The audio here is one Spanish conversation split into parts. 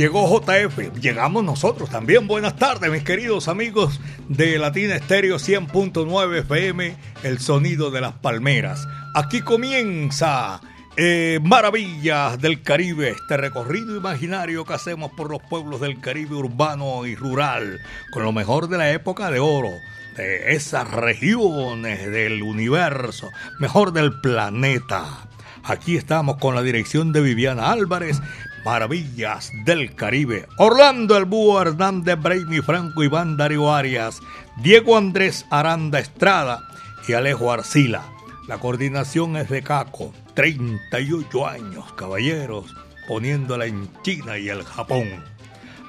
Llegó JF, llegamos nosotros también. Buenas tardes, mis queridos amigos de Latina Estéreo 100.9 FM, el sonido de las palmeras. Aquí comienza eh, Maravillas del Caribe, este recorrido imaginario que hacemos por los pueblos del Caribe urbano y rural, con lo mejor de la época de oro, de esas regiones del universo, mejor del planeta. Aquí estamos con la dirección de Viviana Álvarez, Maravillas del Caribe. Orlando El Búho Hernández Brainy Franco Iván Darío Arias, Diego Andrés Aranda Estrada y Alejo Arcila. La coordinación es de Caco, 38 años, caballeros, poniéndola en China y el Japón.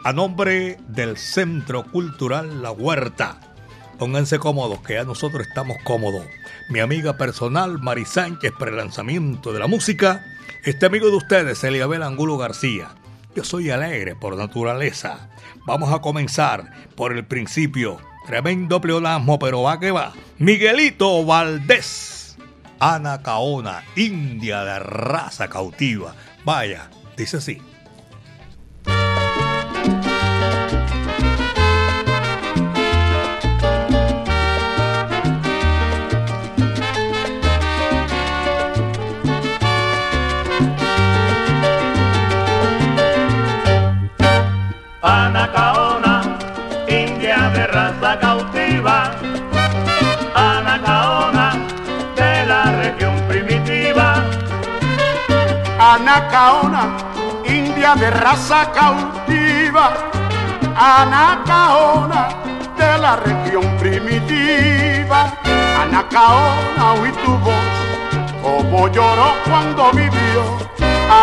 A nombre del Centro Cultural La Huerta. Pónganse cómodos, que ya nosotros estamos cómodos. Mi amiga personal, Mari Sánchez, prelanzamiento de la música este amigo de ustedes, Eliabel Angulo García. Yo soy alegre por naturaleza. Vamos a comenzar por el principio. Tremendo pleonasmo, pero va que va. Miguelito Valdés. Ana Caona, india de raza cautiva. Vaya, dice así. Anacaona, india de raza cautiva, Anacaona de la región primitiva. Anacaona, oí tu voz, como lloró cuando vivió.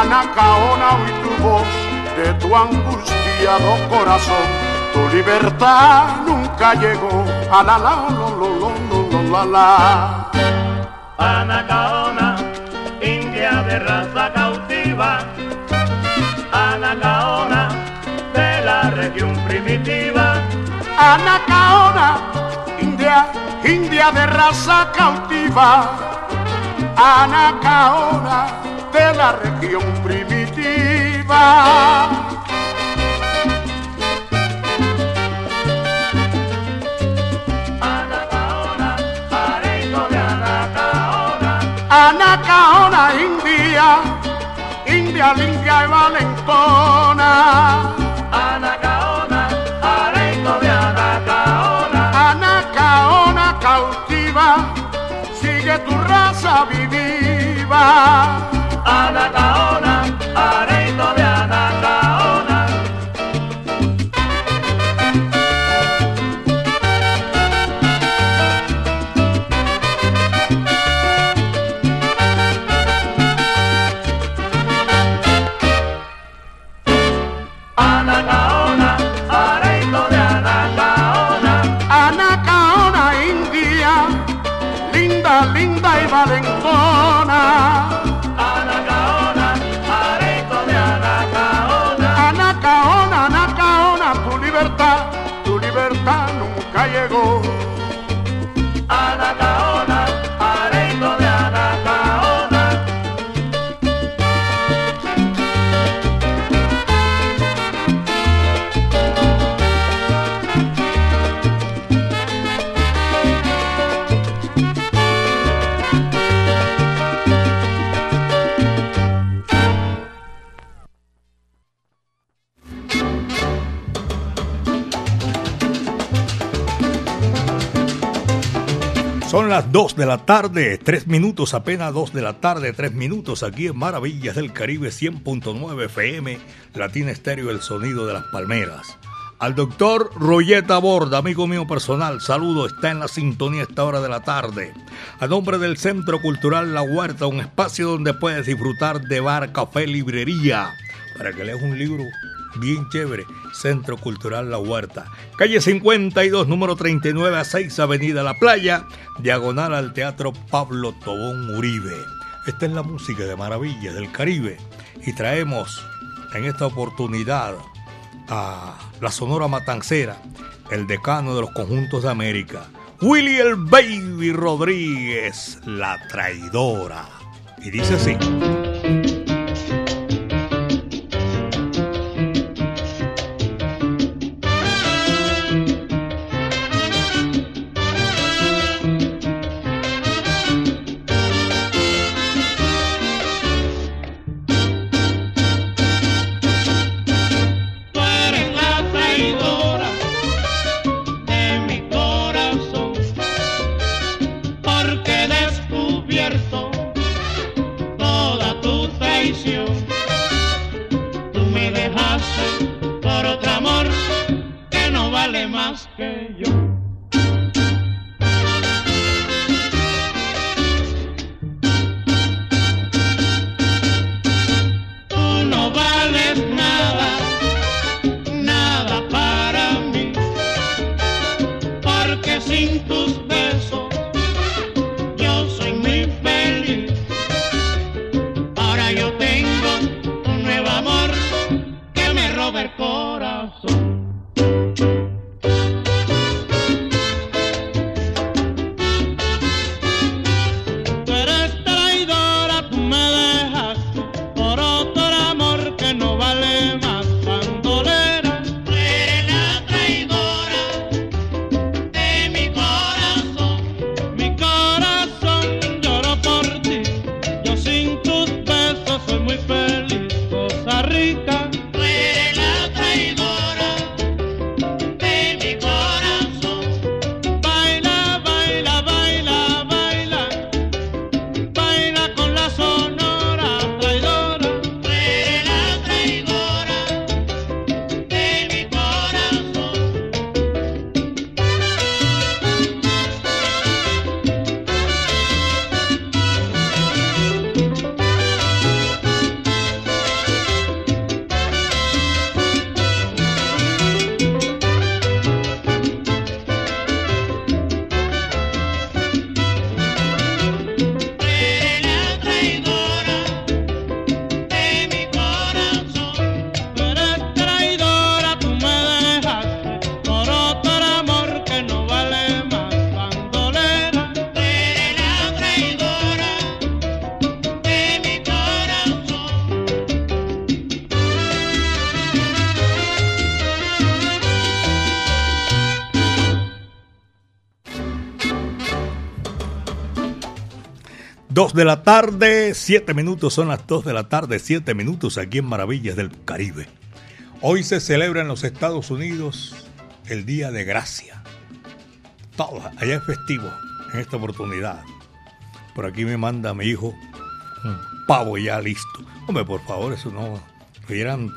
Anacaona, oí tu voz de tu angustiado corazón. Tu libertad nunca llegó a la la lo, lo, lo, lo, la la. Anacaona, india de raza Anacaona, india, india de raza cautiva, Anacaona de la región primitiva. Anacaona, areito de Anacaona. Anacaona, india, india limpia y valentona. Raza viva. Anacaona, areito de Anacaona. Anacaona, areito de Anacaona. Anacaona india, linda, linda y valentona. Las 2 de la tarde, 3 minutos, apenas 2 de la tarde, 3 minutos aquí en Maravillas del Caribe 100.9 FM, Latina Estéreo, el sonido de las palmeras. al doctor Royeta Borda, amigo mío personal, saludo, está en la sintonía a esta hora de la tarde. A nombre del Centro Cultural La Huerta, un espacio donde puedes disfrutar de bar, café, librería, para que leas un libro bien chévere, Centro Cultural La Huerta. Calle 52, número 39 a 6, Avenida La Playa, diagonal al Teatro Pablo Tobón Uribe. Esta es la música de Maravillas del Caribe y traemos en esta oportunidad a la Sonora Matancera, el decano de los conjuntos de América, Willy el Baby Rodríguez, la traidora. Y dice así. lindo Dos de la tarde, siete minutos, son las dos de la tarde, siete minutos aquí en Maravillas del Caribe. Hoy se celebra en los Estados Unidos el Día de Gracia. Todo, allá es festivo en esta oportunidad. Por aquí me manda mi hijo un pavo ya listo. Hombre, por favor, eso no hubieran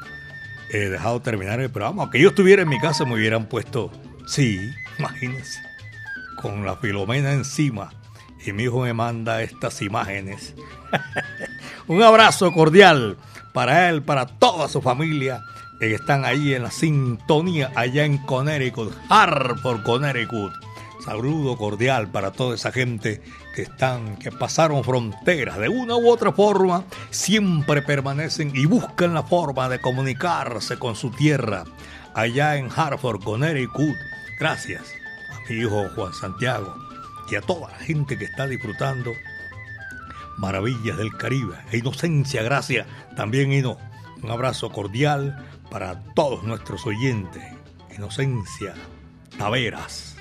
eh, dejado terminar el programa. Aunque yo estuviera en mi casa me hubieran puesto, sí, imagínense, con la filomena encima y mi hijo me manda estas imágenes. Un abrazo cordial para él, para toda su familia que están ahí en la sintonía allá en Connecticut, Hartford, Connecticut. Saludo cordial para toda esa gente que están, que pasaron fronteras de una u otra forma, siempre permanecen y buscan la forma de comunicarse con su tierra allá en Hartford, Connecticut. Gracias a mi hijo Juan Santiago y a toda la gente que está disfrutando maravillas del Caribe. E inocencia, gracias también, Ino. Un abrazo cordial para todos nuestros oyentes. Inocencia, Taveras.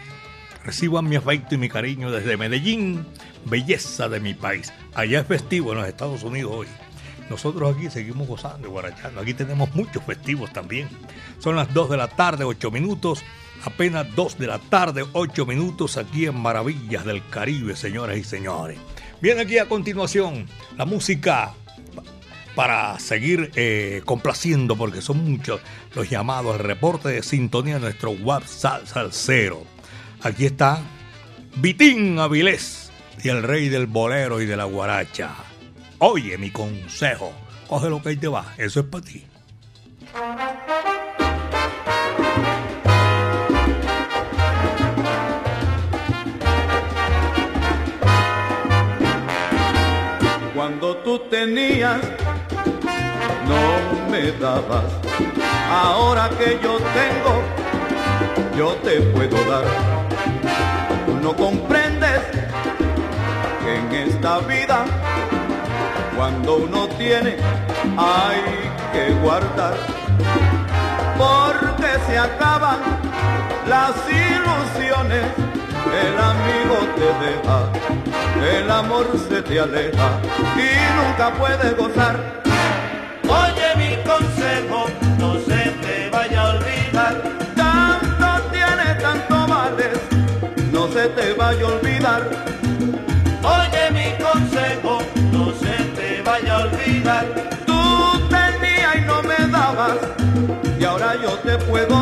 Reciban mi afecto y mi cariño desde Medellín, belleza de mi país. Allá es festivo en los Estados Unidos hoy. Nosotros aquí seguimos gozando y guarachando. Aquí tenemos muchos festivos también. Son las 2 de la tarde, 8 minutos. Apenas 2 de la tarde, 8 minutos aquí en Maravillas del Caribe, señoras y señores. Viene aquí a continuación la música para seguir eh, complaciendo, porque son muchos los llamados al reporte de sintonía de nuestro WhatsApp Salcero. Aquí está Vitín Avilés y el rey del bolero y de la guaracha. Oye mi consejo, coge lo que ahí te va, eso es para ti. Cuando tú tenías, no me dabas. Ahora que yo tengo, yo te puedo dar. Tú no comprendes que en esta vida, cuando uno tiene, hay que guardar. Porque se acaban las ilusiones, el amigo te deja, el amor se te aleja y nunca puedes gozar. Oye mi consejo, no se te vaya a olvidar. Tanto tiene, tanto vales, no se te vaya a olvidar. Oye mi consejo, no se te vaya a olvidar. Tú tenías y no me dabas, y ahora yo te puedo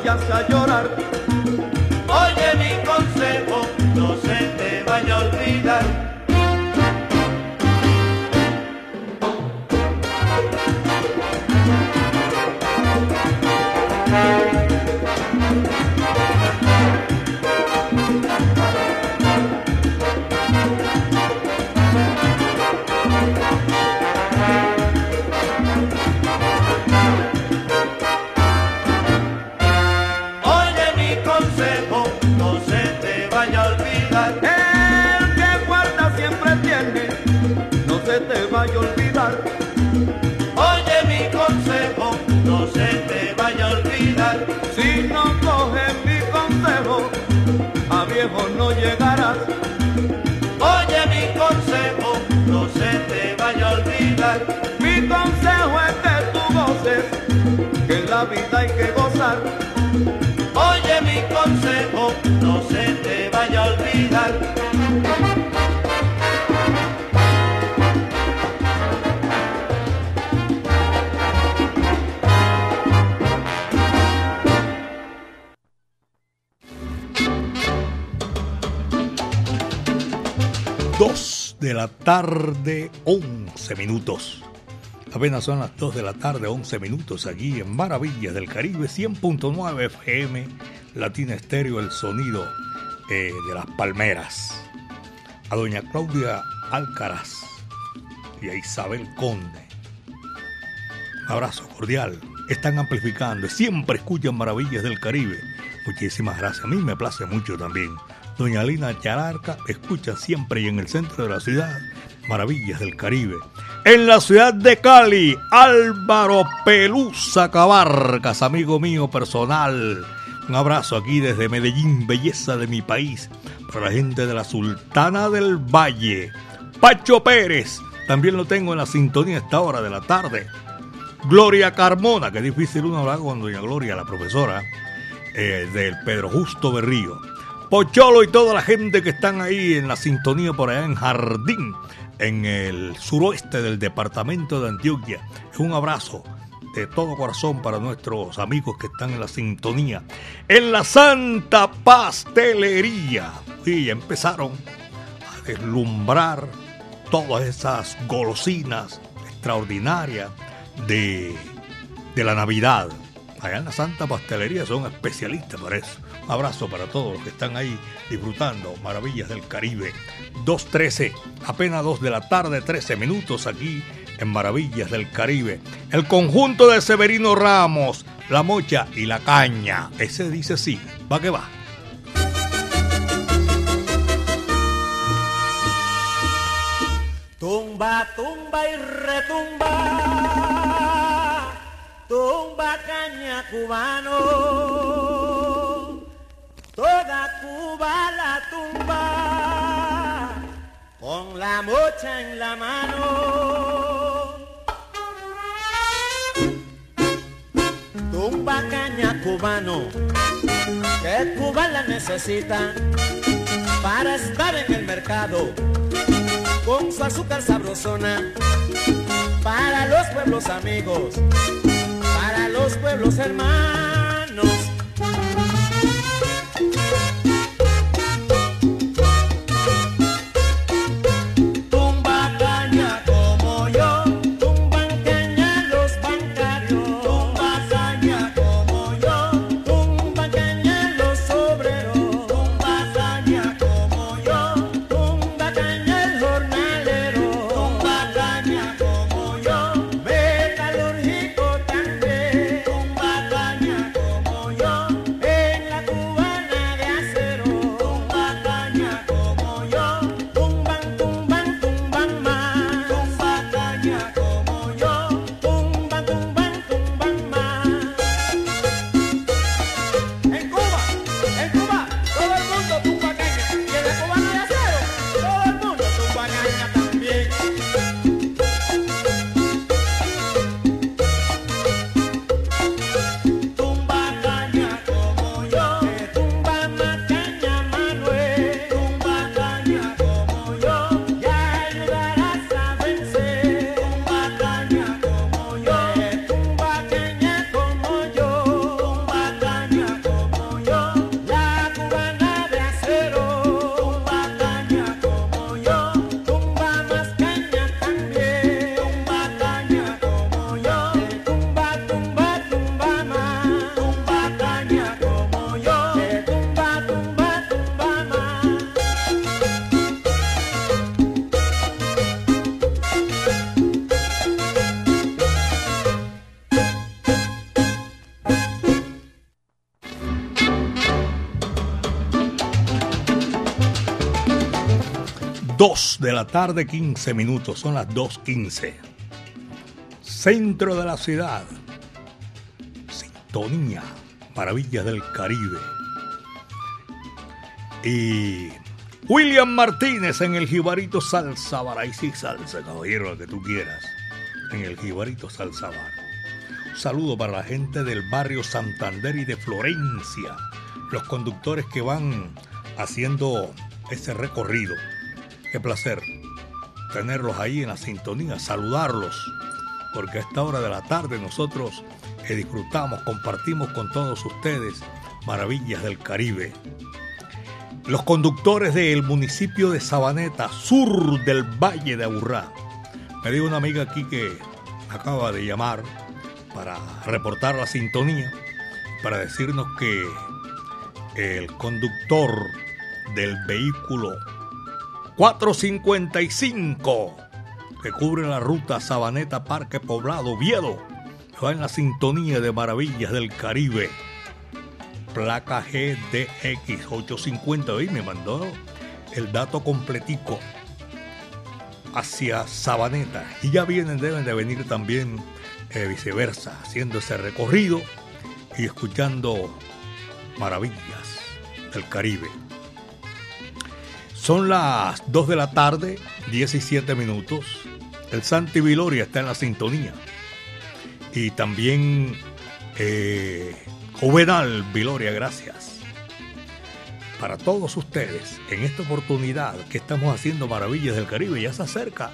vayas a llorar. Oye mi consejo, no se te vaya a olvidar. La vida hay que gozar. Oye mi consejo, no se te vaya a olvidar. Dos de la tarde, 11 minutos. Apenas son las 2 de la tarde, 11 minutos aquí en Maravillas del Caribe, 100.9 FM, Latina Estéreo, el sonido eh, de las palmeras. A doña Claudia Alcaraz y a Isabel Conde. Un abrazo cordial. Están amplificando siempre escuchan Maravillas del Caribe. Muchísimas gracias. A mí me place mucho también. Doña Lina Chararca escucha siempre y en el centro de la ciudad Maravillas del Caribe. En la ciudad de Cali, Álvaro Pelusa Cabarcas, amigo mío personal. Un abrazo aquí desde Medellín, belleza de mi país, para la gente de la Sultana del Valle. Pacho Pérez, también lo tengo en la sintonía a esta hora de la tarde. Gloria Carmona, que difícil uno hablar con doña Gloria, la profesora, eh, del Pedro Justo Berrío. Pocholo y toda la gente que están ahí en la sintonía por allá en Jardín, en el suroeste del departamento de Antioquia. Un abrazo de todo corazón para nuestros amigos que están en la sintonía. En la Santa Pastelería. Y empezaron a deslumbrar todas esas golosinas extraordinarias de, de la Navidad. Allá en la Santa Pastelería son especialistas para eso. Un abrazo para todos los que están ahí disfrutando Maravillas del Caribe. 2.13, apenas 2 de la tarde, 13 minutos aquí en Maravillas del Caribe. El conjunto de Severino Ramos, La Mocha y La Caña. Ese dice sí, va que va. Tumba, tumba y retumba, tumba caña cubano, toda Cuba la tumba, con la mocha en la mano. Tumba caña cubano, que Cuba la necesita para estar en el mercado con su azúcar sabrosona para los pueblos amigos, los pueblos hermanos. de la tarde, 15 minutos, son las 2.15. Centro de la ciudad. Sintonía, maravillas del Caribe. Y William Martínez en el Jibarito Salsa Bar. Ahí sí, salsa, caballero, lo que tú quieras. En el Jibarito Salsa Bar. Un saludo para la gente del barrio Santander y de Florencia. Los conductores que van haciendo ese recorrido. Qué placer tenerlos ahí en la sintonía, saludarlos, porque a esta hora de la tarde nosotros eh, disfrutamos, compartimos con todos ustedes maravillas del Caribe. Los conductores del municipio de Sabaneta, sur del Valle de Aburrá. Me dijo una amiga aquí que acaba de llamar para reportar la sintonía, para decirnos que el conductor del vehículo 455 que cubre la ruta Sabaneta Parque Poblado Viedo va en la sintonía de Maravillas del Caribe. Placa GDX 850 y me mandó el dato completico hacia Sabaneta. Y ya vienen deben de venir también eh, viceversa haciendo ese recorrido y escuchando maravillas del Caribe son las 2 de la tarde, 17 minutos. El Santi Viloria está en la sintonía. Y también eh, Juvenal Viloria, gracias. Para todos ustedes, en esta oportunidad que estamos haciendo Maravillas del Caribe, ya se acerca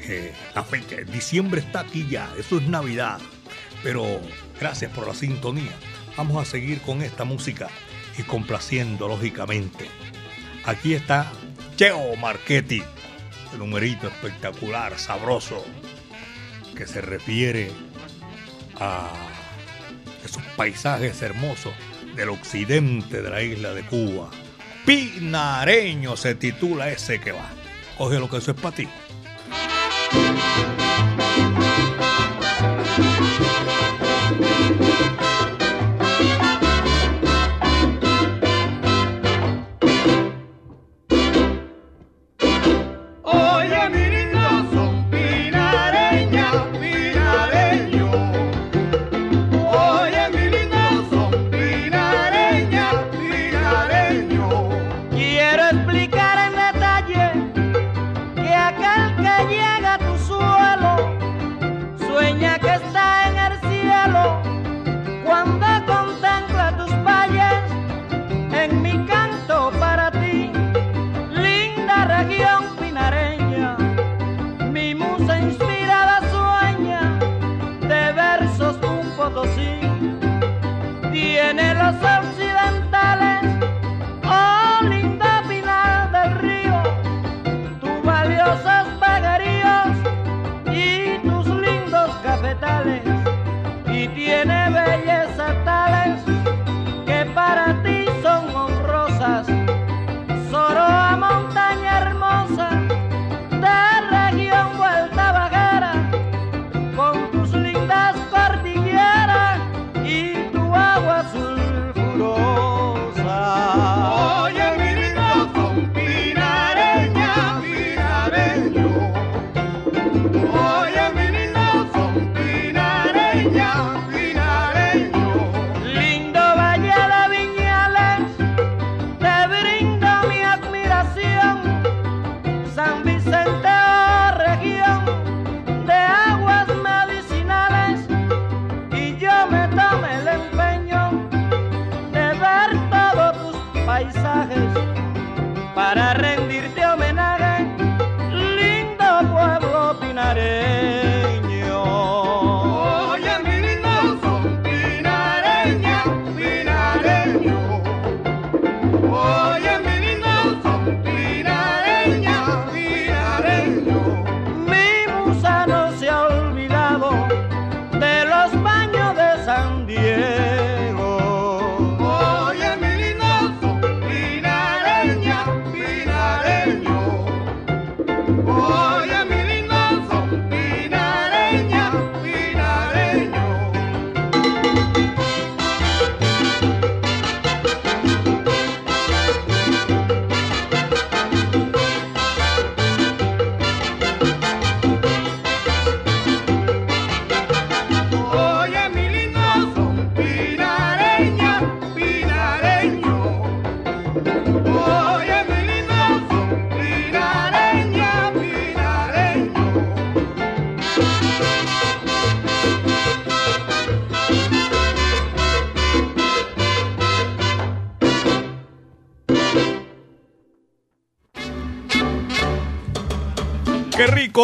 eh, la fecha. Diciembre está aquí ya, eso es Navidad. Pero gracias por la sintonía. Vamos a seguir con esta música y complaciendo, lógicamente. Aquí está Cheo Marchetti, el numerito espectacular, sabroso, que se refiere a esos paisajes hermosos del occidente de la isla de Cuba. Pinareño se titula ese que va. Coge lo que eso es para ti.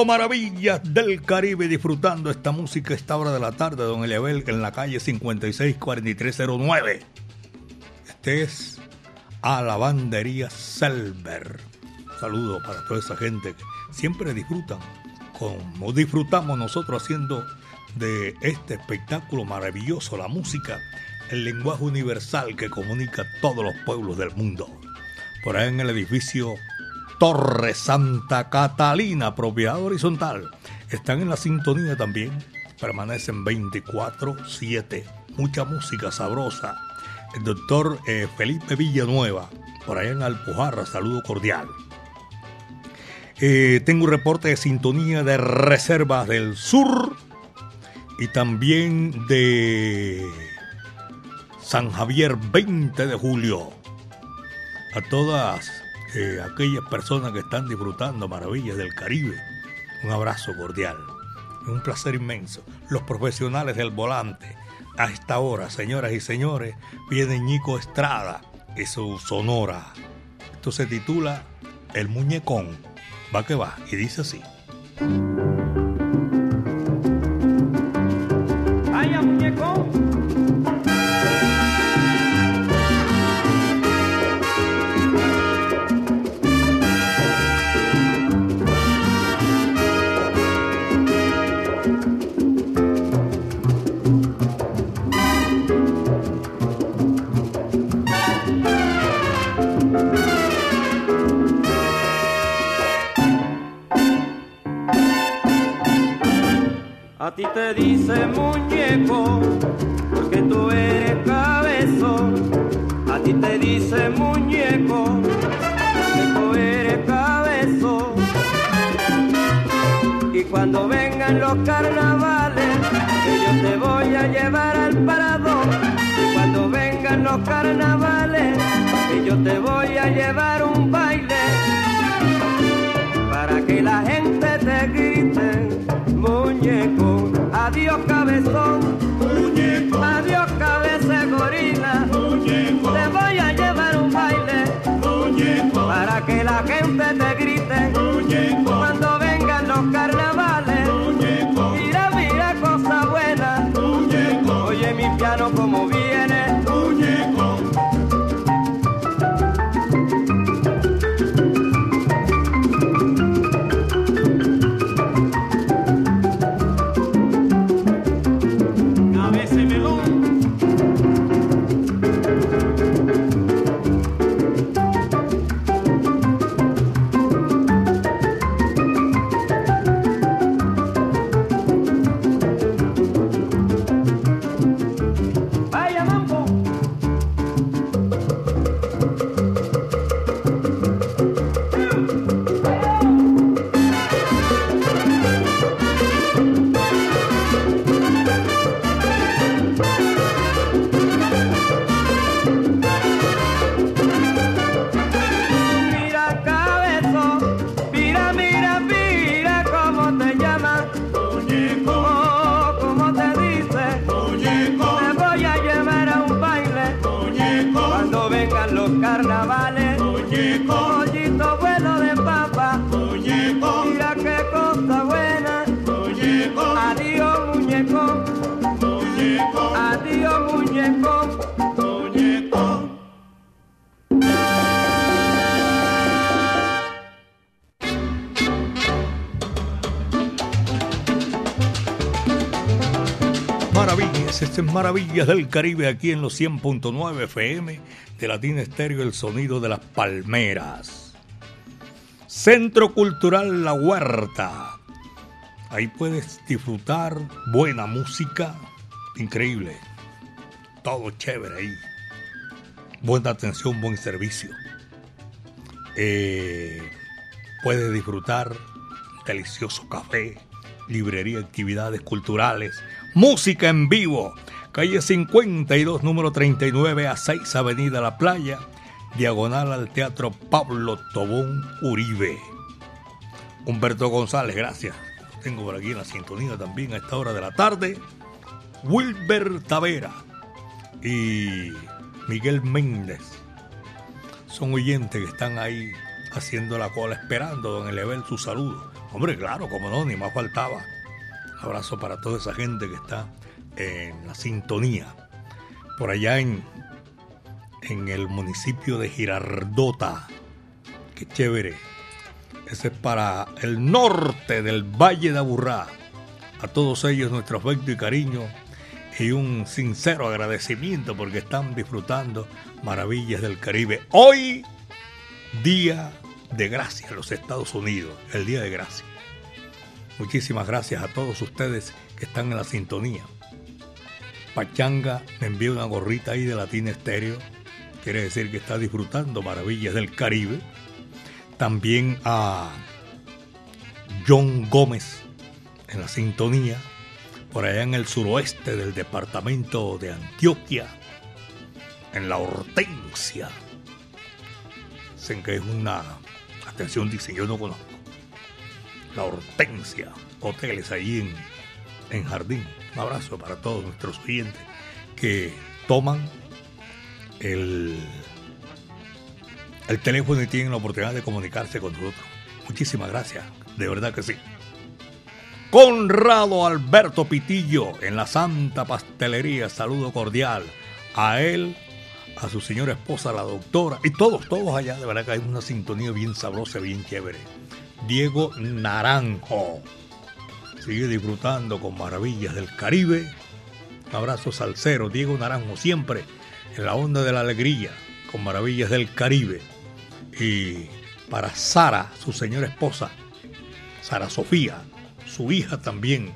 Maravillas del Caribe, disfrutando esta música esta hora de la tarde, don Eliabel, en la calle 564309. Este es a Lavandería Selber. Saludo para toda esa gente que siempre disfrutan, como disfrutamos nosotros haciendo de este espectáculo maravilloso, la música, el lenguaje universal que comunica a todos los pueblos del mundo. Por ahí en el edificio Torre Santa Catalina, propiedad horizontal. Están en la sintonía también. Permanecen 24-7. Mucha música sabrosa. El doctor eh, Felipe Villanueva, por allá en Alpujarra, saludo cordial. Eh, tengo un reporte de sintonía de Reservas del Sur y también de San Javier 20 de julio. A todas aquellas personas que están disfrutando maravillas del Caribe. Un abrazo cordial. Un placer inmenso. Los profesionales del volante. A esta hora, señoras y señores, viene Ñico Estrada y su sonora. Esto se titula El Muñecón. Va que va. Y dice así. Te dice muñeco, porque tú eres cabezón. A ti te dice muñeco, porque tú eres cabezón. Y cuando vengan los carnavales, que yo te voy a llevar al parador. Y cuando vengan los carnavales, que yo te voy a llevar un baile para que la gente te grite, muñeco, adiós cabezón, muñeco, adiós cabeza gorila, muñeco, te voy a llevar un baile, muñeco, para que la gente te grite, muñeco, cuando vengan los carnavales, muñeco, mira, mira cosa buena, muñeco, oye mi piano como viene, Del Caribe aquí en los 100.9 FM de Latina Estéreo, el sonido de las palmeras. Centro Cultural La Huerta. Ahí puedes disfrutar buena música, increíble. Todo chévere ahí. Buena atención, buen servicio. Eh, puedes disfrutar delicioso café, librería, actividades culturales, música en vivo. Calle 52, número 39 a 6, Avenida La Playa, diagonal al Teatro Pablo Tobón Uribe. Humberto González, gracias. Tengo por aquí en la sintonía también a esta hora de la tarde. Wilber Tavera y Miguel Méndez son oyentes que están ahí haciendo la cola esperando, don Elebel, su saludo. Hombre, claro, como no, ni más faltaba. Abrazo para toda esa gente que está en la sintonía. Por allá en, en el municipio de Girardota. Qué chévere. Ese es para el norte del Valle de Aburrá. A todos ellos nuestro afecto y cariño y un sincero agradecimiento porque están disfrutando maravillas del Caribe. Hoy, día de gracia en los Estados Unidos, el día de gracia. Muchísimas gracias a todos ustedes que están en la sintonía. Pachanga me envía una gorrita ahí de Latina Estéreo. Quiere decir que está disfrutando maravillas del Caribe. También a John Gómez en la sintonía. Por allá en el suroeste del departamento de Antioquia. En la Hortensia. Dicen que es una... Atención, dice, yo no conozco. La Hortensia. Hoteles ahí en, en Jardín. Un abrazo para todos nuestros oyentes que toman el, el teléfono y tienen la oportunidad de comunicarse con nosotros. Muchísimas gracias, de verdad que sí. Conrado Alberto Pitillo en la Santa Pastelería, saludo cordial a él, a su señora esposa, la doctora, y todos, todos allá, de verdad que hay una sintonía bien sabrosa, bien chévere. Diego Naranjo sigue disfrutando con maravillas del Caribe. Abrazo salsero, Diego Naranjo, siempre en la onda de la alegría, con maravillas del Caribe. Y para Sara, su señora esposa, Sara Sofía, su hija también,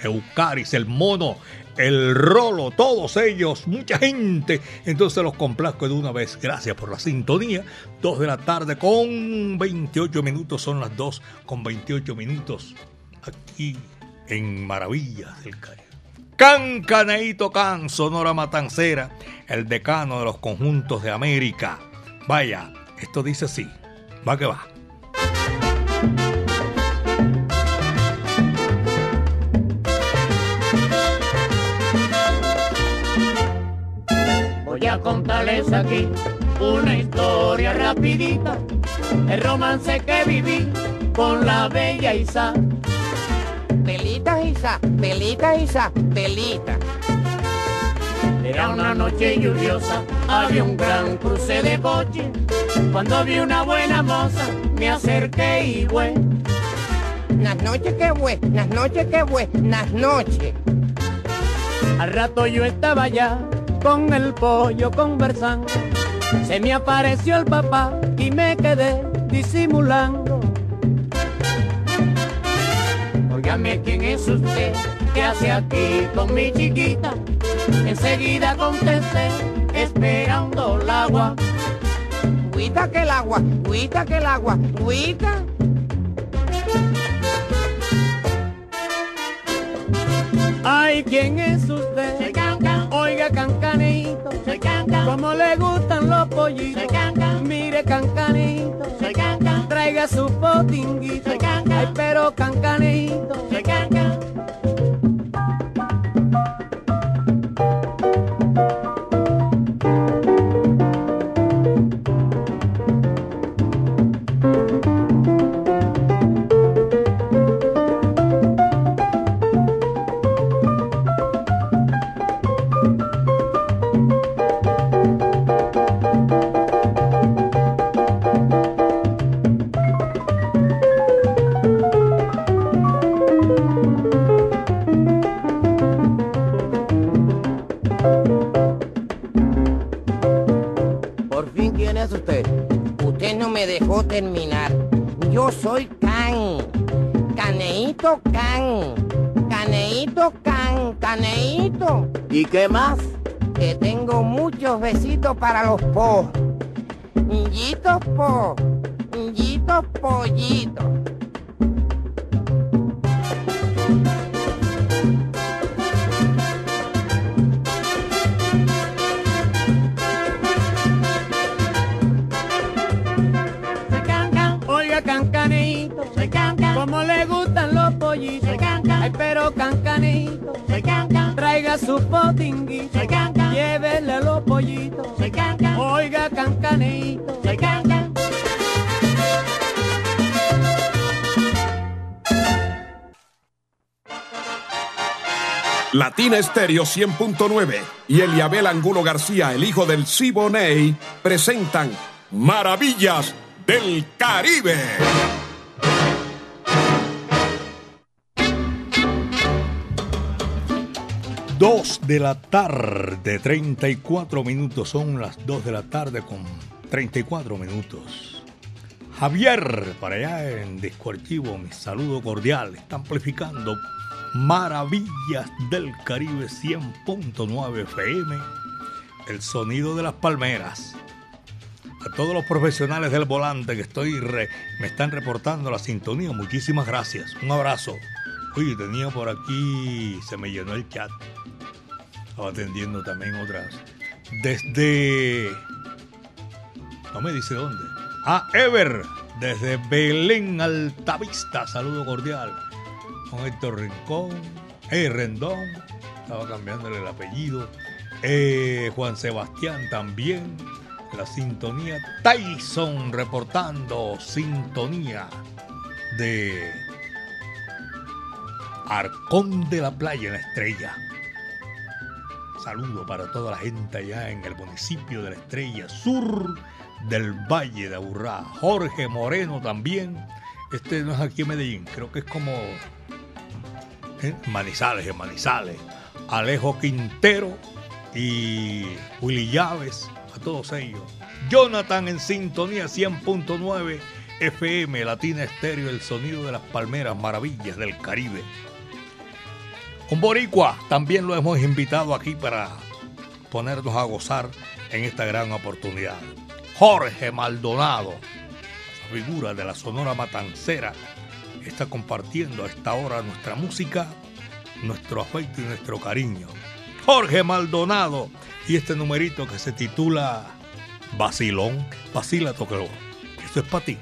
Eucaris, el mono, el rolo, todos ellos, mucha gente. Entonces los complazco de una vez. Gracias por la sintonía. Dos de la tarde con 28 minutos, son las dos con 28 minutos aquí en Maravillas del Caribe. Can Caneito Can, Sonora Matancera, el decano de los conjuntos de América. Vaya, esto dice así. Va que va. Voy a contarles aquí una historia rapidita, el romance que viví con la bella Isa. Telita, Isa, telita, Isa, telita. Era una noche lluviosa, había un gran cruce de coche. Cuando vi una buena moza, me acerqué y güey. Las noches que buenas noches que buenas noches. Al rato yo estaba allá con el pollo conversando. Se me apareció el papá y me quedé disimulando. Óigame quién es usted, qué hace aquí con mi chiquita. Enseguida contesté, esperando el agua. Guita que el agua, guita que el agua, guita. Ay, ¿quién es usted? Oiga, cancanito, ¿cómo le gustan los pollitos? soy Cancan, Mire, cancanito, soy Cancan, traiga su potinguito. Soy Cancan. Ay, pero cancanito, soy Cancan. Qué más? Que tengo muchos besitos para los po. Yitos po. Yitos pollitos. Latina Estéreo 100.9 y Eliabel Angulo García, el hijo del Siboney, presentan Maravillas del Caribe. Dos de la tarde, 34 minutos. Son las 2 de la tarde con 34 minutos. Javier, para allá en Disco Archivo, mi saludo cordial. Está amplificando Maravillas del Caribe 100.9 FM. El sonido de las palmeras. A todos los profesionales del volante que estoy re- me están reportando la sintonía, muchísimas gracias. Un abrazo. Oye, tenía por aquí, se me llenó el chat. Estaba atendiendo también otras. Desde. No me dice dónde. Ah, Ever, desde Belén Altavista. Saludo cordial. Con Héctor Rincón. Eh, Rendón. Estaba cambiándole el apellido. Eh, Juan Sebastián también. La sintonía. Tyson reportando sintonía de Arcón de la Playa en la Estrella. Saludo para toda la gente allá en el municipio de la Estrella Sur del Valle de Aburrá. Jorge Moreno también. Este no es aquí en Medellín, creo que es como en Manizales, en Manizales. Alejo Quintero y Willy Llaves, a todos ellos. Jonathan en sintonía 100.9 FM, Latina Estéreo, el sonido de las palmeras, maravillas del Caribe. Un boricua también lo hemos invitado aquí para ponernos a gozar en esta gran oportunidad. Jorge Maldonado, figura de la Sonora Matancera, está compartiendo a esta hora nuestra música, nuestro afecto y nuestro cariño. Jorge Maldonado y este numerito que se titula Vacilón, vacila tóquelo. Esto es para ti.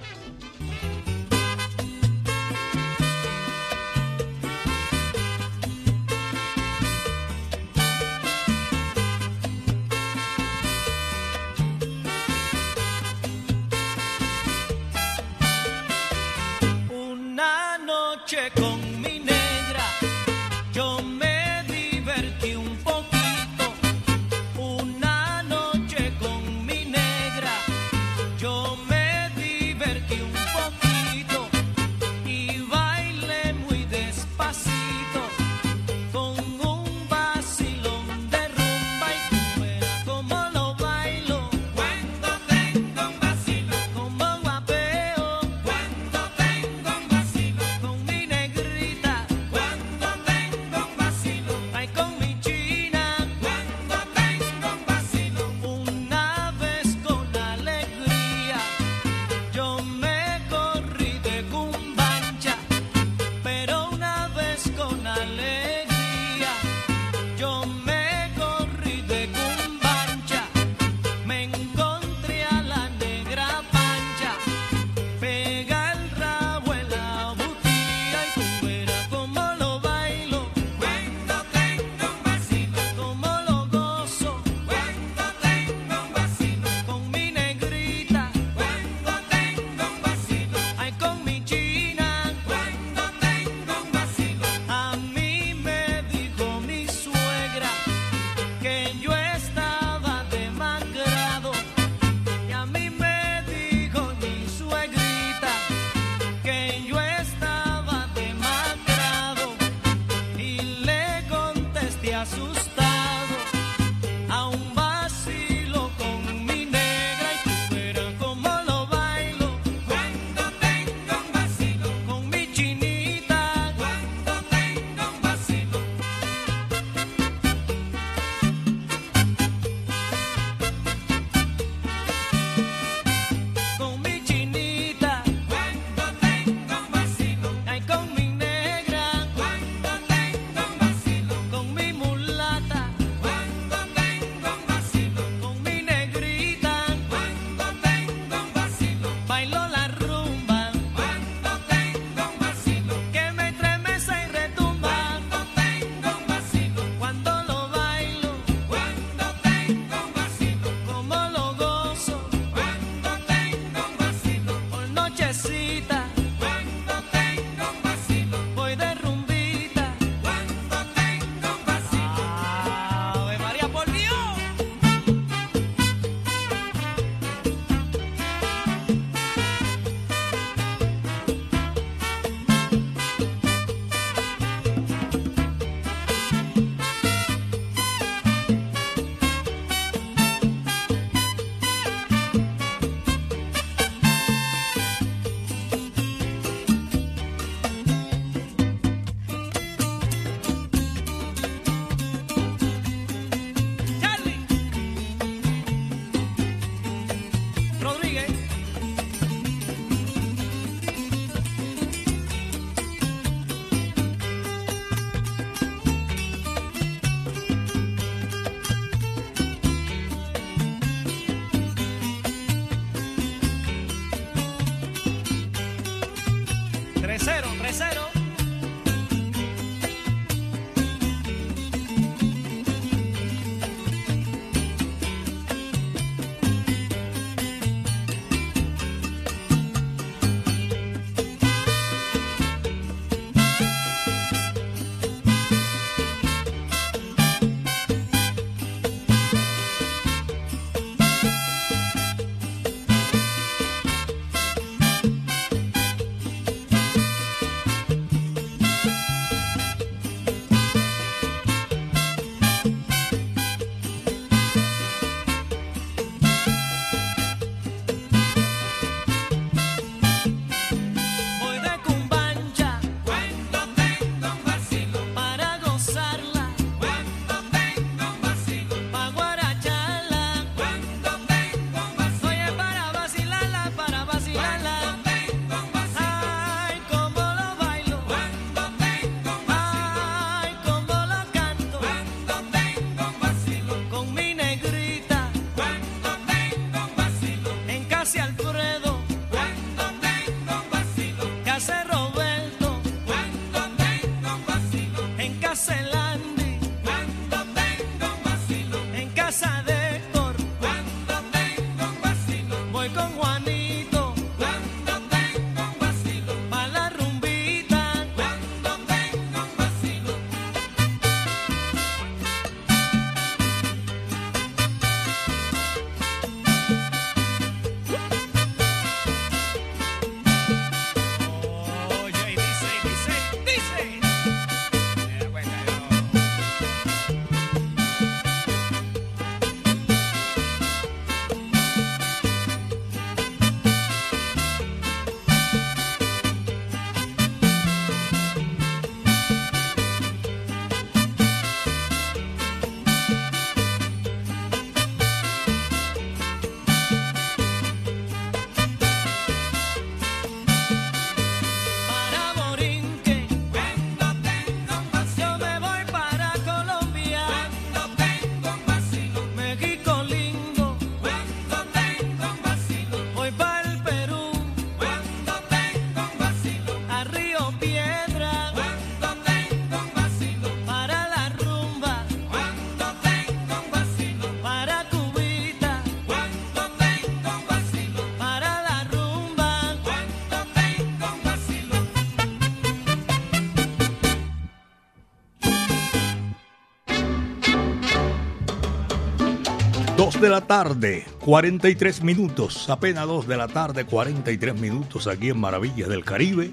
De la tarde, 43 minutos, apenas 2 de la tarde, 43 minutos aquí en Maravillas del Caribe,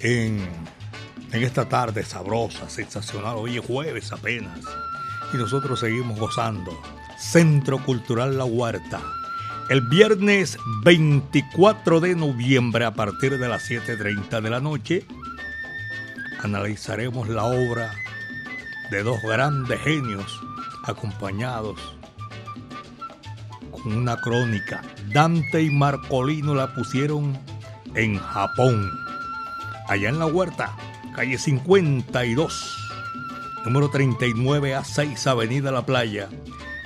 en, esta tarde sabrosa, sensacional, hoy es jueves apenas, y nosotros seguimos gozando. Centro Cultural La Huerta, el viernes 24 de noviembre a partir de las 7.30 de la noche, analizaremos la obra de dos grandes genios acompañados con una crónica. Dante y Marcolino la pusieron en Japón. Allá en la huerta, calle 52, número 39 a 6, Avenida La Playa,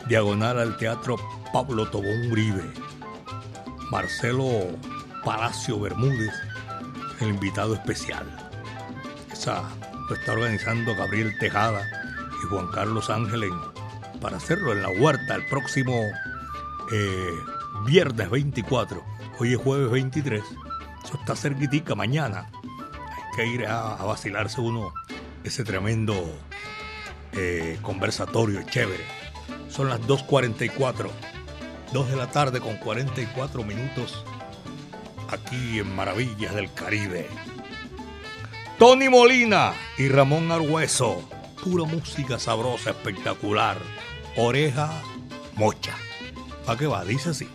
diagonal al Teatro Pablo Tobón Uribe. Marcelo Palacio Bermúdez, el invitado especial. Esa lo está organizando Gabriel Tejada y Juan Carlos Ángel para hacerlo en la huerta el próximo eh, viernes 24. Hoy es jueves 23. Eso está cerquitica mañana. Ir a, a vacilarse uno ese tremendo eh, conversatorio chévere. Son las 2.44. 2 de la tarde con 44 minutos aquí en Maravillas del Caribe. Tony Molina y Ramón Argüeso. Pura música sabrosa, espectacular. Oreja mocha. ¿Para qué va? Dice así.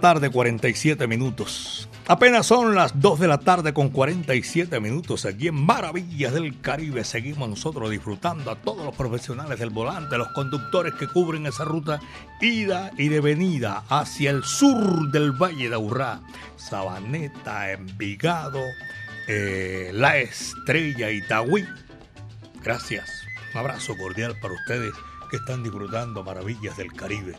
Tarde, 47 minutos. Apenas son las 2 de la tarde con 47 minutos. Aquí en Maravillas del Caribe seguimos nosotros disfrutando a todos los profesionales del volante, los conductores que cubren esa ruta ida y de venida hacia el sur del Valle de Aurrá. Sabaneta, Envigado, eh, La Estrella, Itagüí. Gracias. Un abrazo cordial para ustedes que están disfrutando Maravillas del Caribe.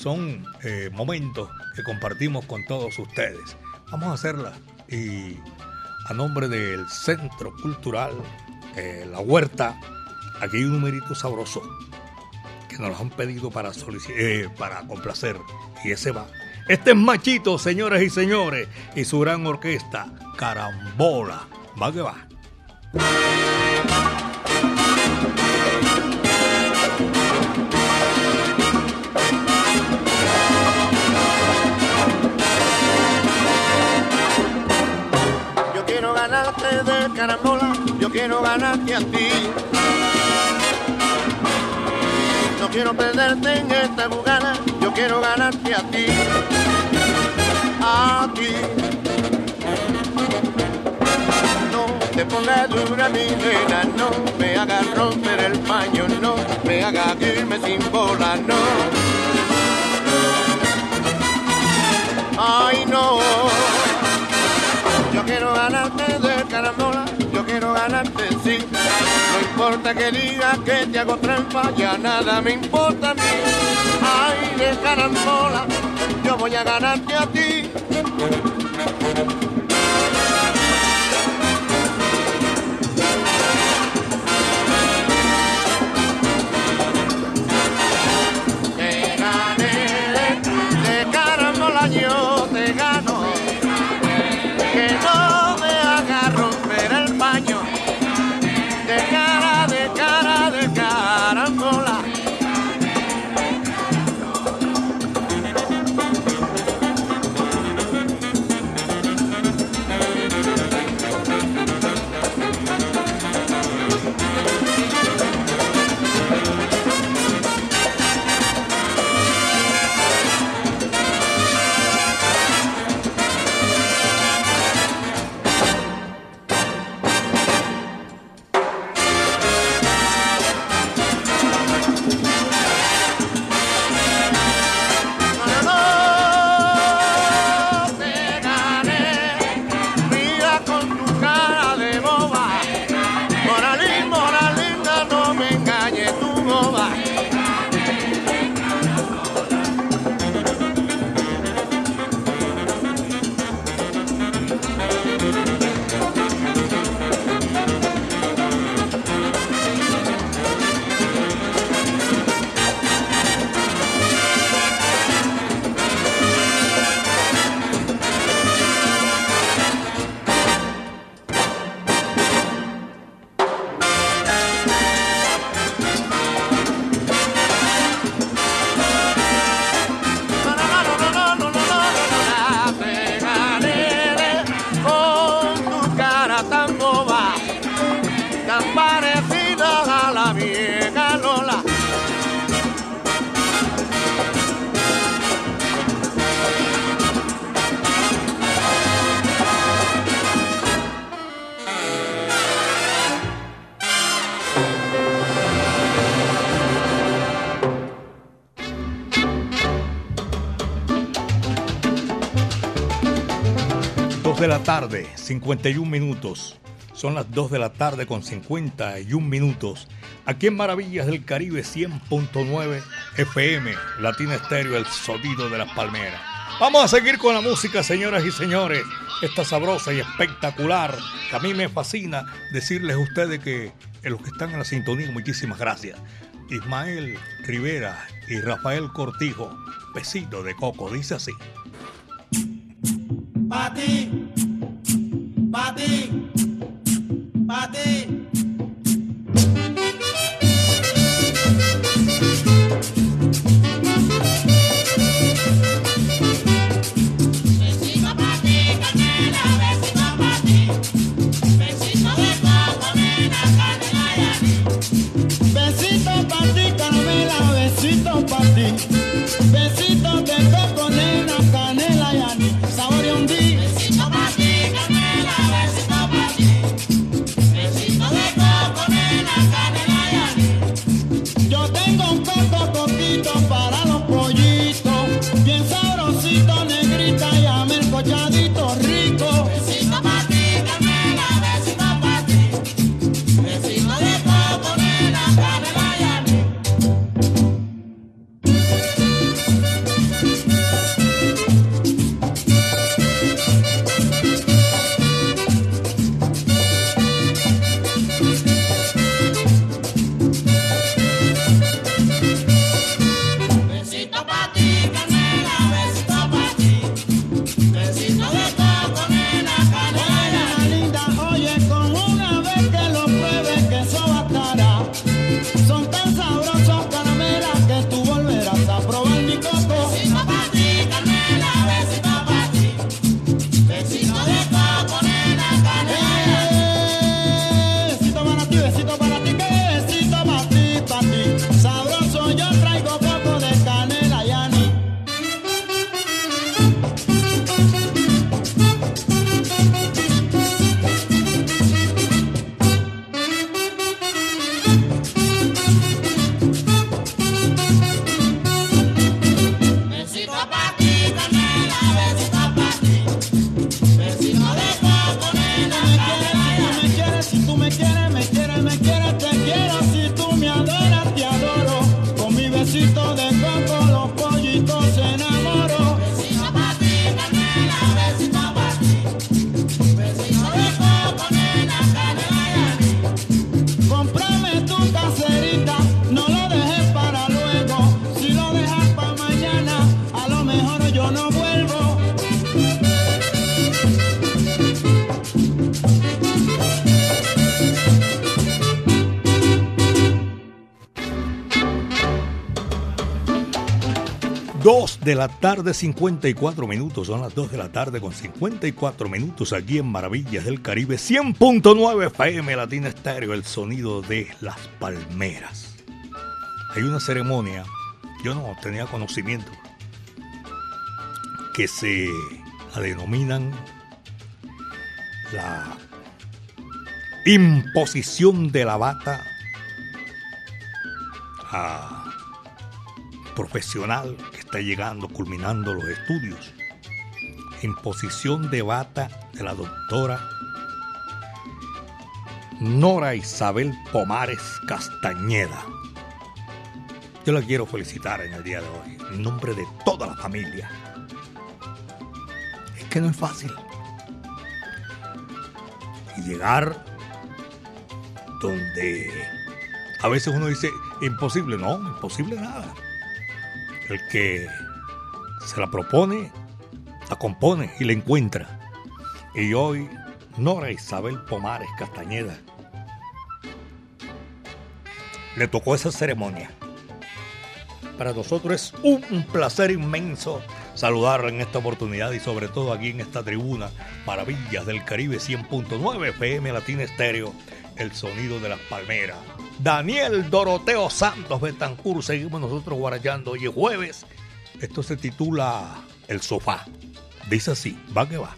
Son eh, momentos que compartimos con todos ustedes. Vamos a hacerla y a nombre del Centro Cultural eh, La Huerta, aquí hay un numerito sabroso que nos lo han pedido para, eh, para complacer y ese va. Este es Machito, señores y señores, y su gran orquesta, Carambola. Va que va. Carambola, yo quiero ganarte a ti. No quiero perderte en esta bugana, yo quiero ganarte a ti. A ti. No te pongas dura mi nena, no me hagas romper el paño, no me hagas irme sin bola, no. Ay no. Yo quiero ganarte de carambola, yo quiero ganarte sí. No importa que digas que te hago trampa, ya nada me importa a mí. Ay, de carambola, yo voy a ganarte a ti. 51 minutos. Son las 2 de la tarde con 51 minutos. Aquí en Maravillas del Caribe 100.9 FM, Latina Estéreo, el sonido de las palmeras. Vamos a seguir con la música, señoras y señores. Esta sabrosa y espectacular, que a mí me fascina decirles a ustedes que en los que están en la sintonía, muchísimas gracias. Ismael Rivera y Rafael Cortijo, besito de coco, dice así. Pa' de la tarde, 54 minutos. Son las 2 de la tarde con 54 minutos aquí en Maravillas del Caribe, 100.9 FM Latina Estéreo, el sonido de las palmeras. Hay una ceremonia, yo no tenía conocimiento, que se la denominan la imposición de la bata a profesional que está llegando, culminando los estudios. Imposición de bata de la doctora Nora Isabel Pomares Castañeda. Yo la quiero felicitar en el día de hoy, en nombre de toda la familia. Es que no es fácil. Y llegar donde a veces uno dice, imposible, no, imposible nada. El que se la propone, la compone y la encuentra. Y hoy, Nora Isabel Pomares Castañeda le tocó esa ceremonia. Para nosotros es un placer inmenso saludarla en esta oportunidad y sobre todo aquí en esta tribuna Maravillas del Caribe 100.9 FM Latina Estéreo, el sonido de las palmeras. Daniel Doroteo Santos Betancur, seguimos nosotros guarachando hoy es jueves. Esto se titula El Sofá. Dice así, va que va.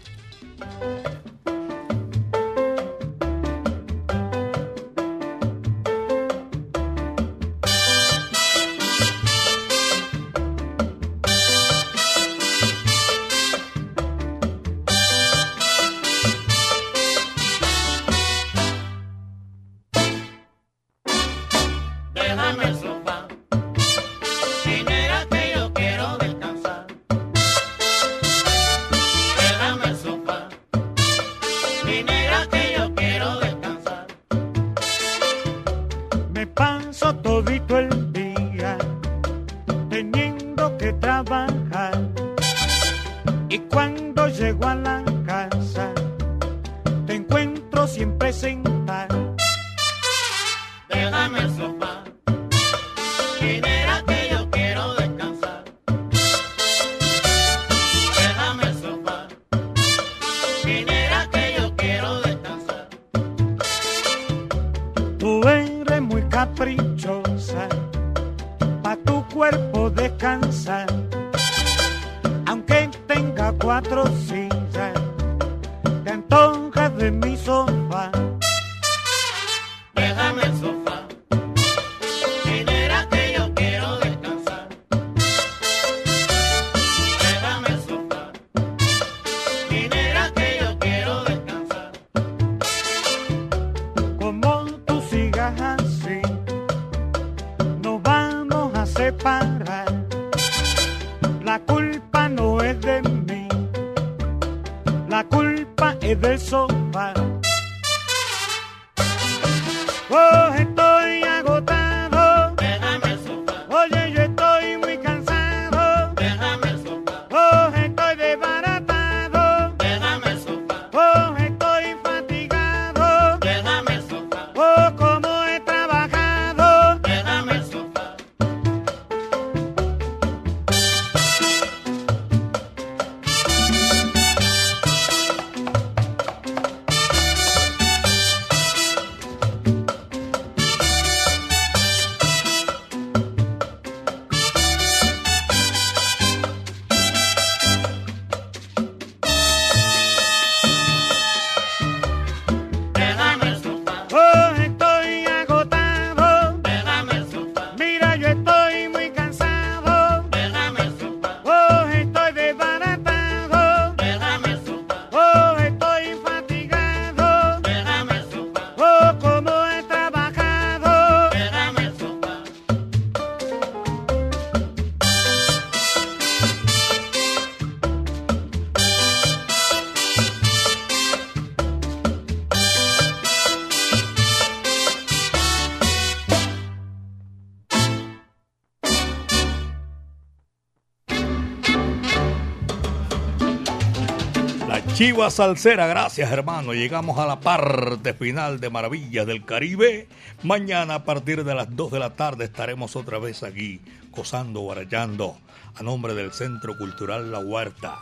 Chiva Salsera, gracias hermano. Llegamos a la parte final de Maravillas del Caribe. Mañana a partir de las 2 de la tarde estaremos otra vez aquí, gozando, barallando, a nombre del Centro Cultural La Huerta.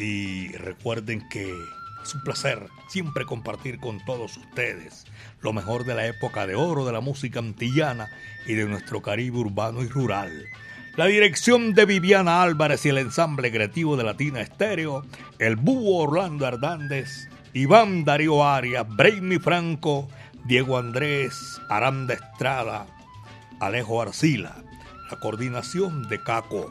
Y recuerden que es un placer siempre compartir con todos ustedes lo mejor de la época de oro de la música antillana y de nuestro Caribe urbano y rural. La dirección de Viviana Álvarez y el ensamble creativo de Latina Estéreo, el búho Orlando Hernández, Iván Darío Arias, Brainy Franco, Diego Andrés, Aranda Estrada, Alejo Arcila, la coordinación de Caco.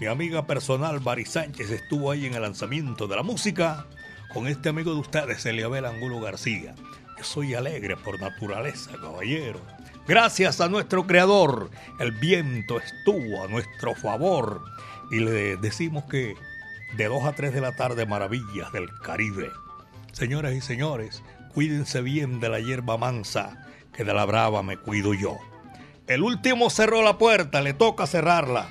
Mi amiga personal Bari Sánchez estuvo ahí en el lanzamiento de la música con este amigo de ustedes, Eliabel Angulo García. Yo soy alegre por naturaleza, caballero. Gracias a nuestro creador, el viento estuvo a nuestro favor y le decimos que de 2 a 3 de la tarde maravillas del Caribe. Señoras y señores, cuídense bien de la hierba mansa, que de la brava me cuido yo. El último cerró la puerta, le toca cerrarla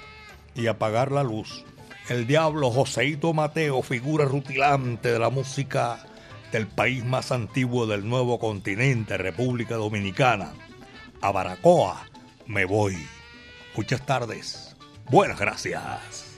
y apagar la luz. El diablo Joseito Mateo, figura rutilante de la música del país más antiguo del nuevo continente, República Dominicana. A Baracoa me voy. Muchas tardes. Buenas gracias.